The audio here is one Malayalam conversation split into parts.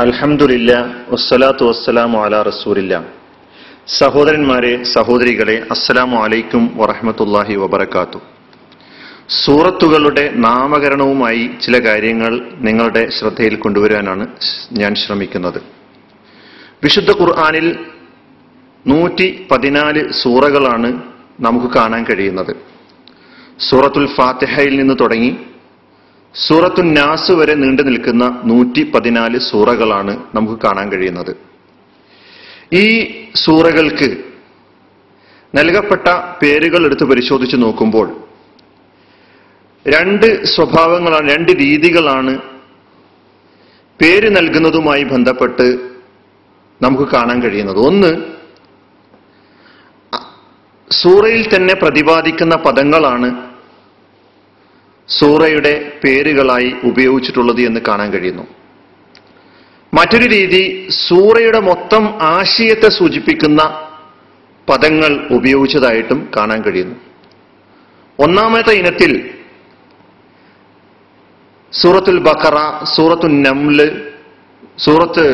അൽഹംദുലില്ല വസ്സലാത്തു വസ്സലാമു അല റസൂലില്ല. സഹോദരന്മാരെ സഹോദരികളെ അസ്സലാമു അലൈക്കും വറഹമത്തല്ലാഹി വബർക്കാത്തു സൂറത്തുകളുടെ നാമകരണവുമായി ചില കാര്യങ്ങൾ നിങ്ങളുടെ ശ്രദ്ധയിൽ കൊണ്ടുവരാനാണ് ഞാൻ ശ്രമിക്കുന്നത്. വിശുദ്ധ ഖുർആാനിൽ നൂറ്റി പതിനാല് സൂറകളാണ് നമുക്ക് കാണാൻ കഴിയുന്നത്. സൂറത്തുൽ ഫാത്തിഹയിൽ നിന്ന് തുടങ്ങി സൂറത്തു നാസ് വരെ നീണ്ടു നിൽക്കുന്ന നൂറ്റി പതിനാല് സൂറകളാണ് നമുക്ക് കാണാൻ കഴിയുന്നത്. ഈ സൂറകൾക്ക് നൽകപ്പെട്ട പേരുകൾ എടുത്ത് പരിശോധിച്ച് നോക്കുമ്പോൾ രണ്ട് സ്വഭാവങ്ങളാണ് രണ്ട് രീതികളാണ് പേര് നൽകുന്നതുമായി ബന്ധപ്പെട്ട് നമുക്ക് കാണാൻ കഴിയുന്നത്. ഒന്ന് സൂറയിൽ തന്നെ പ്രതിപാദിക്കുന്ന പദങ്ങളാണ് സൂറയുടെ പേരുകളായി ഉപയോഗിച്ചിട്ടുള്ളത് എന്ന് കാണാൻ കഴിയുന്നു. മറ്റൊരു രീതി സൂറയുടെ മൊത്തം ആശയത്തെ സൂചിപ്പിക്കുന്ന പദങ്ങൾ ഉപയോഗിച്ചതായിട്ടും കാണാൻ കഴിയുന്നു. ഒന്നാമത്തെ ഇനത്തിൽ സൂറത്തുൽ ബക്കറ സൂറത്തുൽ നംൽ സൂറത്ത്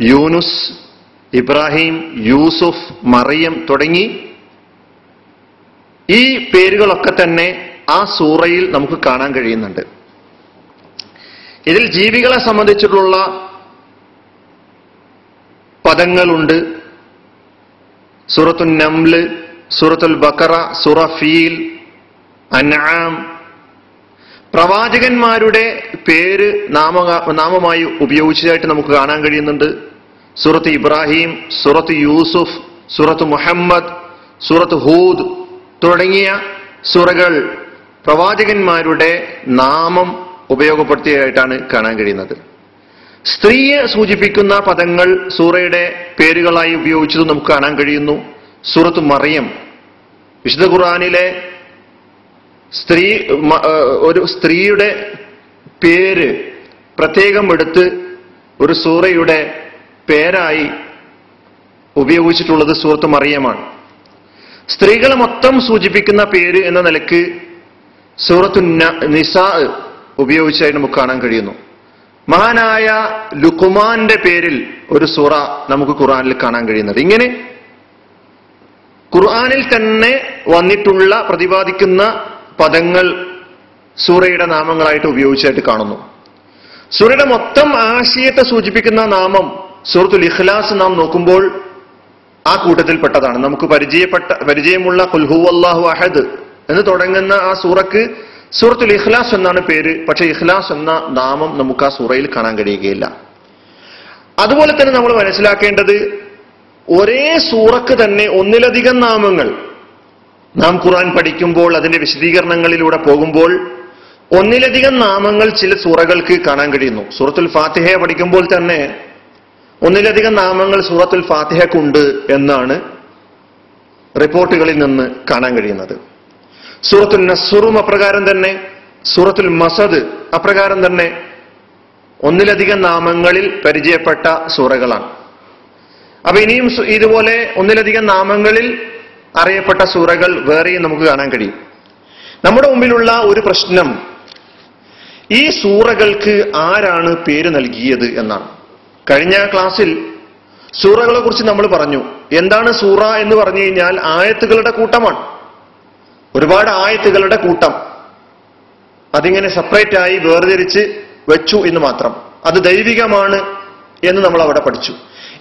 യൂനുസ് ഇബ്രാഹിം യൂസുഫ് മറിയം തുടങ്ങി ഈ പേരുകളൊക്കെ തന്നെ ആ സൂറയിൽ നമുക്ക് കാണാൻ കഴിയുന്നുണ്ട്. ഇതിൽ ജീവികളെ സംബന്ധിച്ചിട്ടുള്ള പദങ്ങളുണ്ട്. സൂറത്തുൽ നംൽ സൂറത്തുൽ ബക്കറ സൂറ ഫീൽ അൻആം. പ്രവാചകന്മാരുടെ പേര് നാമ നാമമായി ഉപയോഗിച്ചതായിട്ട് നമുക്ക് കാണാൻ കഴിയുന്നുണ്ട്. സൂറത്ത് ഇബ്രാഹിം സൂറത്ത് യൂസുഫ് സൂറത്ത് മുഹമ്മദ് സൂറത്ത് ഹൂദ് തുടങ്ങിയ സൂറകൾ പ്രവാചകന്മാരുടെ നാമം ഉപയോഗപ്പെടുത്തിയതായിട്ടാണ് കാണാൻ കഴിയുന്നത്. സ്ത്രീയെ സൂചിപ്പിക്കുന്ന പദങ്ങൾ സൂറയുടെ പേരുകളായി ഉപയോഗിച്ചത് നമുക്ക് കാണാൻ കഴിയുന്നു. സൂറത്ത് മറിയം. വിശുദ്ധ ഖുർആാനിലെ സ്ത്രീ ഒരു സ്ത്രീയുടെ പേര് പ്രത്യേകം എടുത്ത് ഒരു സൂറയുടെ പേരായി ഉപയോഗിച്ചിട്ടുള്ളത് സൂറത്ത് മറിയമാണ്. സ്ത്രീകളെ മൊത്തം സൂചിപ്പിക്കുന്ന പേര് എന്ന നിലയ്ക്ക് സൂറത്തു നിസാ ഉപയോഗിച്ചായി നമുക്ക് കാണാൻ കഴിയുന്നു. മഹാനായ ലുക്കുമാന്റെ പേരിൽ ഒരു സൂറ നമുക്ക് ഖുർആനിൽ കാണാൻ കഴിയുന്നത് ഇങ്ങനെ ഖുർആനിൽ തന്നെ വന്നിട്ടുള്ള പ്രതിപാദിക്കുന്ന പദങ്ങൾ സൂറയുടെ നാമങ്ങളായിട്ട് ഉപയോഗിച്ചായിട്ട് കാണുന്നു. സൂറയുടെ മൊത്തം ആശയത്തെ സൂചിപ്പിക്കുന്ന നാമം സൂറത്തുൽ ഇഖ്ലാസ് നാം നോക്കുമ്പോൾ ആ കൂട്ടത്തിൽപ്പെട്ടതാണ്. നമുക്ക് പരിചയപ്പെട്ട പരിചയമുള്ള കുൽഹു അള്ളാഹു അഹദ് എന്ന് തുടങ്ങുന്ന ആ സൂറക്ക് സൂറത്തുൽ ഇഖ്ലാസ് എന്നാണ് പേര്. പക്ഷെ ഇഖ്ലാസ് എന്ന നാമം നമുക്ക് ആ സൂറയിൽ കാണാൻ കഴിയുകയില്ല. അതുപോലെ തന്നെ നമ്മൾ മനസ്സിലാക്കേണ്ടത് ഒരേ സൂറക്ക് തന്നെ ഒന്നിലധികം നാമങ്ങൾ. നാം ഖുറാൻ പഠിക്കുമ്പോൾ അതിന്റെ വിശദീകരണങ്ങളിലൂടെ പോകുമ്പോൾ ഒന്നിലധികം നാമങ്ങൾ ചില സൂറകൾക്ക് കാണാൻ കഴിയുന്നു. സൂറത്തുൽ ഫാത്തിഹയെ പഠിക്കുമ്പോൾ തന്നെ ഒന്നിലധികം നാമങ്ങൾ സൂറത്തുൽ ഫാത്തിഹക്കുണ്ട് എന്നാണ് റിപ്പോർട്ടുകളിൽ നിന്ന് കാണാൻ കഴിയുന്നത്. സൂറത്തുൽ നസുറും അപ്രകാരം തന്നെ സൂറത്തുൽ മസദ് അപ്രകാരം തന്നെ ഒന്നിലധികം നാമങ്ങളിൽ പരിചയപ്പെട്ട സൂറകളാണ്. അപ്പൊ ഇനിയും ഇതുപോലെ ഒന്നിലധികം നാമങ്ങളിൽ അറിയപ്പെട്ട സൂറകൾ വേറെയും നമുക്ക് കാണാൻ കഴിയും. നമ്മുടെ മുമ്പിലുള്ള ഒരു പ്രശ്നം ഈ സൂറകൾക്ക് ആരാണ് പേര് നൽകിയത് എന്നാണ്. കഴിഞ്ഞ ക്ലാസ്സിൽ സൂറകളെ കുറിച്ച് നമ്മൾ പറഞ്ഞു എന്താണ് സൂറ എന്ന് പറഞ്ഞു കഴിഞ്ഞാൽ ആയത്തുകളുടെ കൂട്ടമാണ്. ഒരുപാട് ആയത്തുകളുടെ കൂട്ടം അതിങ്ങനെ സെപ്പറേറ്റ് ആയി വേർതിരിച്ച് വെച്ചു എന്ന് മാത്രം. അത് ദൈവികമാണ് എന്ന് നമ്മൾ അവിടെ പഠിച്ചു.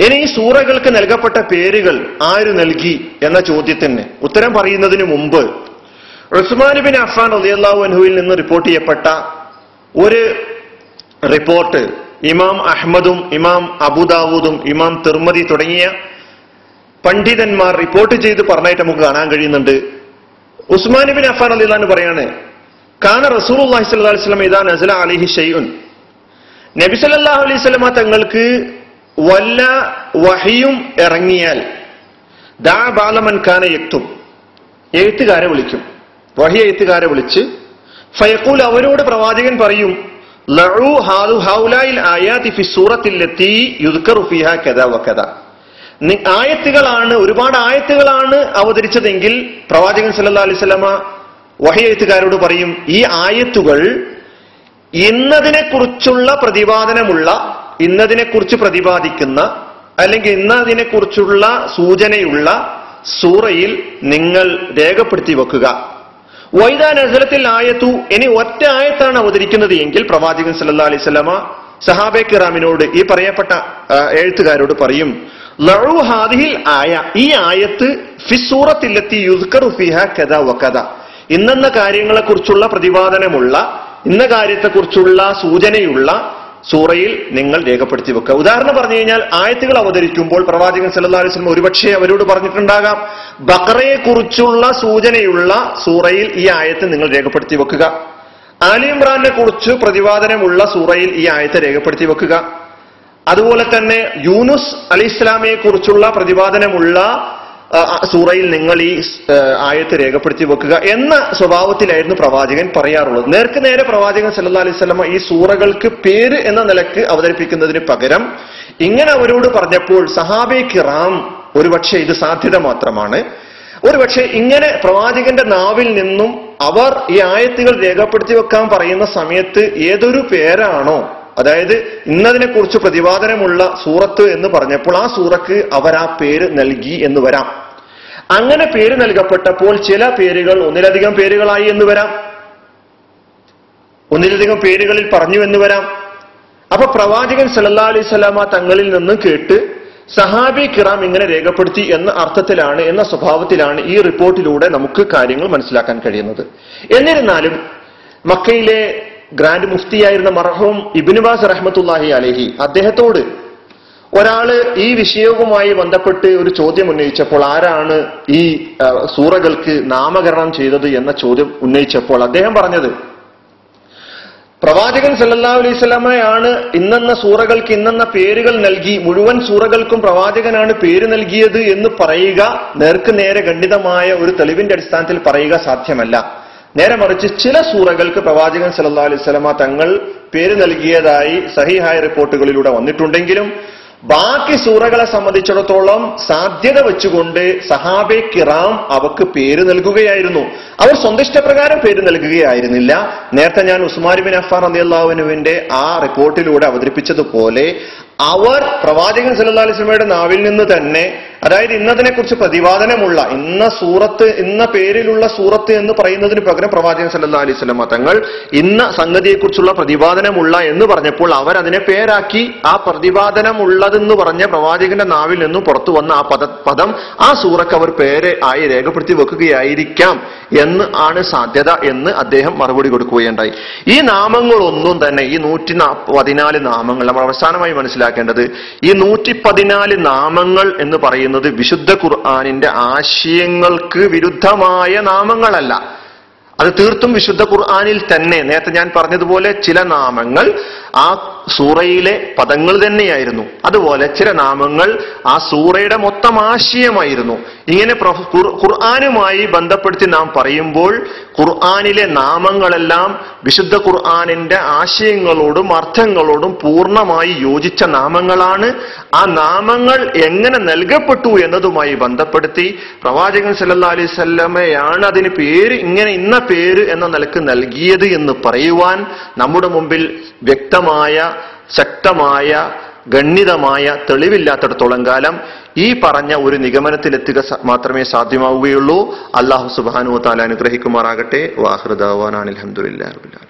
ഇനി ഈ സൂറകൾക്ക് നൽകപ്പെട്ട പേരുകൾ ആര് നൽകി എന്ന ചോദ്യത്തിന് ഉത്തരം പറയുന്നതിന് മുമ്പ് ഉസ്മാൻ ബിൻ അഫാൻ അലിയല്ലാഹു അൻഹുവിൽ നിന്ന് റിപ്പോർട്ട് ചെയ്യപ്പെട്ട ഒരു റിപ്പോർട്ട് ഇമാം അഹമ്മദും ഇമാം അബുദാവൂദും ഇമാം തിർമതി തുടങ്ങിയ പണ്ഡിതന്മാർ റിപ്പോർട്ട് ചെയ്ത് പറഞ്ഞായിട്ട് നമുക്ക് കാണാൻ കഴിയുന്നുണ്ട്. ഉസ്മാൻ ബിൻ അഫാൻ അലിഖാൻ പറയാണ് കാണ റസൂൽ അള്ളാഹി നസല നബി സല്ലാഹു അലൈഹി തങ്ങൾക്ക് വല്ല വഹിയും ഇറങ്ങിയാൽ ദാ ബാലമൻ ഖാന എത്തും എഴുത്തുകാരെ വിളിക്കും. വഹി എഴുത്തുകാരെ വിളിച്ച് ഫയക്കൂൽ അവരോട് പ്രവാചകൻ പറയും ലഴു ഹാദു ഹൗലായിൽ ആയാതി ഫി സൂറത്തിലെത്തി യുദ്ക്കറു ഫിഹ കഥ വക്കഥ ആയത്തുകളാണ് ഒരുപാട് ആയത്തുകളാണ് അവതരിച്ചതെങ്കിൽ പ്രവാചകൻ സല്ലാ അലൈഹി സ്വലമ വഹി എഴുത്തുകാരോട് പറയും ഈ ആയത്തുകൾ ഇന്നതിനെ കുറിച്ചുള്ള പ്രതിപാദനമുള്ള ഇന്നതിനെക്കുറിച്ച് പ്രതിപാദിക്കുന്ന അല്ലെങ്കിൽ ഇന്നതിനെക്കുറിച്ചുള്ള സൂചനയുള്ള സൂറയിൽ നിങ്ങൾ രേഖപ്പെടുത്തി വെക്കുക. വൈദാ നസലത്തിൽ ആയത്തു ഇനി ഒറ്റ ആയത്താണ് അവതരിക്കുന്നത് എങ്കിൽ പ്രവാചകൻ സല്ലാ അലൈഹി വസല്ലമ സഹാബെ കിറാമിനോട് ഈ പറയപ്പെട്ട എഴുത്തുകാരോട് പറയും ആയ ഈ ആയത്ത് ഫിസൂറത്തിലെത്തി യുദ്കറു ഫിഹ കഥ വകഥ ഇന്നെന്ന കാര്യങ്ങളെക്കുറിച്ചുള്ള പ്രതിപാദനമുള്ള ഇന്ന കാര്യത്തെക്കുറിച്ചുള്ള സൂചനയുള്ള സൂറയിൽ നിങ്ങൾ രേഖപ്പെടുത്തി വെക്കുക. ഉദാഹരണം പറഞ്ഞു കഴിഞ്ഞാൽ ആയത്തുകൾ അവതരിക്കുമ്പോൾ പ്രവാചകൻ സല്ലല്ലാഹു അലൈഹി വസല്ലം ഒരുപക്ഷെ അവരോട് പറഞ്ഞിട്ടുണ്ടാകാം. ബക്കറയെ കുറിച്ചുള്ള സൂചനയുള്ള സൂറയിൽ ഈ ആയത്ത് നിങ്ങൾ രേഖപ്പെടുത്തി വെക്കുക. ആലി ഇമ്രാനെ കുറിച്ച് പ്രതിപാദനമുള്ള സൂറയിൽ ഈ ആയത്തെ രേഖപ്പെടുത്തി വെക്കുക. അതുപോലെ തന്നെ യൂനുസ് അലി ഇസ്ലാമിയെ കുറിച്ചുള്ള പ്രതിപാദനമുള്ള സൂറയിൽ നിങ്ങൾ ഈ ആയത്ത് രേഖപ്പെടുത്തി വെക്കുക എന്ന സ്വഭാവത്തിലായിരുന്നു പ്രവാചകൻ പറയാറുള്ളത്. നേർക്ക് നേരെ പ്രവാചകൻ സല്ലാ അലൈഹി സ്വലമ ഈ സൂറകൾക്ക് പേര് എന്ന നിലയ്ക്ക് അവതരിപ്പിക്കുന്നതിന് പകരം ഇങ്ങനെ അവരോട് പറഞ്ഞപ്പോൾ സഹാബെ കിറാം ഒരുപക്ഷെ ഇത് സാധ്യത മാത്രമാണ്. ഒരുപക്ഷെ ഇങ്ങനെ പ്രവാചകന്റെ നാവിൽ നിന്നും അവർ ഈ ആയത്തുകൾ രേഖപ്പെടുത്തി വെക്കാൻ പറയുന്ന സമയത്ത് ഏതൊരു പേരാണോ അതായത് ഇന്നതിനെ കുറിച്ച് പ്രതിപാദനമുള്ള സൂറത്ത് എന്ന് പറഞ്ഞപ്പോൾ ആ സൂറക്ക് അവർ ആ പേര് നൽകി എന്ന് വരാം. അങ്ങനെ പേര് നൽകപ്പെട്ടപ്പോൾ ചില പേരുകൾ ഒന്നിലധികം പേരുകളായി എന്ന് വരാം. ഒന്നിലധികം പേരുകളിൽ പറഞ്ഞു എന്ന് വരാം. അപ്പൊ പ്രവാചകൻ സല്ലാ അലൈഹി സ്വലാമ തങ്ങളിൽ നിന്ന് കേട്ട് സഹാബി കിറാം ഇങ്ങനെ രേഖപ്പെടുത്തി എന്ന അർത്ഥത്തിലാണ് എന്ന സ്വഭാവത്തിലാണ് ഈ റിപ്പോർട്ടിലൂടെ നമുക്ക് കാര്യങ്ങൾ മനസ്സിലാക്കാൻ കഴിയുന്നത്. എന്നിരുന്നാലും മക്കയിലെ ഗ്രാൻഡ് മുഫ്തിയായിരുന്ന മർഹൂം ഇബിനുബാസ് റഹ്മത്തുല്ലാഹി അലഹി അദ്ദേഹത്തോട് ഒരാൾ ഈ വിഷയവുമായി ബന്ധപ്പെട്ട് ഒരു ചോദ്യം ഉന്നയിച്ചപ്പോൾ ആരാണ് ഈ സൂറകൾക്ക് നാമകരണം ചെയ്തത് എന്ന ചോദ്യം ഉന്നയിച്ചപ്പോൾ അദ്ദേഹം പറഞ്ഞത് പ്രവാചകൻ സല്ലാ അലൈഹി സ്വലാമയാണ് ഇന്നെന്ന സൂറകൾക്ക് ഇന്നെന്ന പേരുകൾ നൽകി മുഴുവൻ സൂറകൾക്കും പ്രവാചകനാണ് പേര് നൽകിയത് എന്ന് പറയുക നേർക്ക് നേരെ ഖണ്ഡിതമായ ഒരു തെളിവിന്റെ അടിസ്ഥാനത്തിൽ പറയുക സാധ്യമല്ല. നേരെ മറിച്ച് ചില സൂറകൾക്ക് പ്രവാചകൻ സല്ലാ അലൈഹി സ്വലമ തങ്ങൾ പേര് നൽകിയതായി സഹിഹായ റിപ്പോർട്ടുകളിലൂടെ വന്നിട്ടുണ്ടെങ്കിലും ബാക്കി സൂറകളെ സംബന്ധിച്ചിടത്തോളം സാധ്യത വെച്ചുകൊണ്ട് സഹാബെ കിറാം അവക്ക് പേര് നൽകുകയായിരുന്നു. അവർ സ്വന്തം ഇഷ്ടപ്രകാരം പേര് നൽകുകയായിരുന്നില്ല. നേരത്തെ ഞാൻ ഉസ്മാൻ ബിൻ അഫാർ അലിയല്ലാഹുവിന്റെ ആ റിപ്പോർട്ടിലൂടെ അവതരിപ്പിച്ചതുപോലെ അവർ പ്രവാചകൻ സല്ലാ അലൈഹി വസല്ലമയുടെ നാവിൽ നിന്ന് തന്നെ അതായത് ഇന്നതിനെ കുറിച്ച് പ്രതിപാദനമുള്ള ഇന്ന സൂറത്ത് ഇന്ന പേരിലുള്ള സൂറത്ത് എന്ന് പറയുന്നതിന് പകരം പ്രവാചകൻ സല്ലാ അലൈഹി വസല്ലമ തങ്ങൾ ഇന്ന സംഗതിയെക്കുറിച്ചുള്ള പ്രതിപാദനമുള്ള എന്ന് പറഞ്ഞപ്പോൾ അവർ അതിനെ പേരാക്കി ആ പ്രതിപാദനമുള്ളതെന്ന് പറഞ്ഞ പ്രവാചകന്റെ നാവിൽ നിന്നും പുറത്തു വന്ന ആ പദ പദം ആ സൂറക്ക് അവർ പേര് ആയി രേഖപ്പെടുത്തി വെക്കുകയായിരിക്കാം എന്ന് ആണ് സാധ്യത എന്ന് അദ്ദേഹം മറുപടി കൊടുക്കുകയുണ്ടായി. ഈ നാമങ്ങളൊന്നും തന്നെ ഈ നൂറ്റി പതിനാല് നാമങ്ങൾ നമ്മൾ അവസാനമായി മനസ്സിലാക്കേണ്ടത് ഈ നൂറ്റി പതിനാല് നാമങ്ങൾ എന്ന് പറയുന്നത് വിശുദ്ധ ഖുർആാനിന്റെ ആശയങ്ങൾക്ക് വിരുദ്ധമായ നാമങ്ങളല്ല. അത് തീർത്തും വിശുദ്ധ ഖുർആാനിൽ തന്നെ. നേരത്തെ ഞാൻ പറഞ്ഞതുപോലെ ചില നാമങ്ങൾ ആ സൂറയിലെ പദങ്ങൾ തന്നെയായിരുന്നു. അതുപോലെ ചില നാമങ്ങൾ ആ സൂറയുടെ മൊത്തം ആശയമായിരുന്നു. ഇങ്ങനെ ഖുർആാനുമായി ബന്ധപ്പെടുത്തി നാം പറയുമ്പോൾ ഖുർആാനിലെ നാമങ്ങളെല്ലാം വിശുദ്ധ ഖുർആാനിന്റെ ആശയങ്ങളോടും അർത്ഥങ്ങളോടും പൂർണമായി യോജിച്ച നാമങ്ങളാണ്. ആ നാമങ്ങൾ എങ്ങനെ നൽകപ്പെട്ടു എന്നതുമായി ബന്ധപ്പെടുത്തി പ്രവാചകൻ സല്ലാ അലൈഹി സ്വല്ലമയാണ് അതിന് പേര് ഇങ്ങനെ ഇന്ന പേര് എന്ന നിലയ്ക്ക് നൽകിയത് എന്ന് പറയുവാൻ നമ്മുടെ മുമ്പിൽ വ്യക്തമായ ശക്തമായ ഗണ്യതമായ തെളിവില്ലാത്തിടത്തോളം കാലം ഈ പറഞ്ഞ ഒരു നിഗമനത്തിലെത്തുക മാത്രമേ സാധ്യമാവുകയുള്ളൂ. അള്ളാഹു സുബാനു താല അനുഗ്രഹിക്കുമാറാകട്ടെ. വാഹൃദാൻ അലഹമുല്ലാ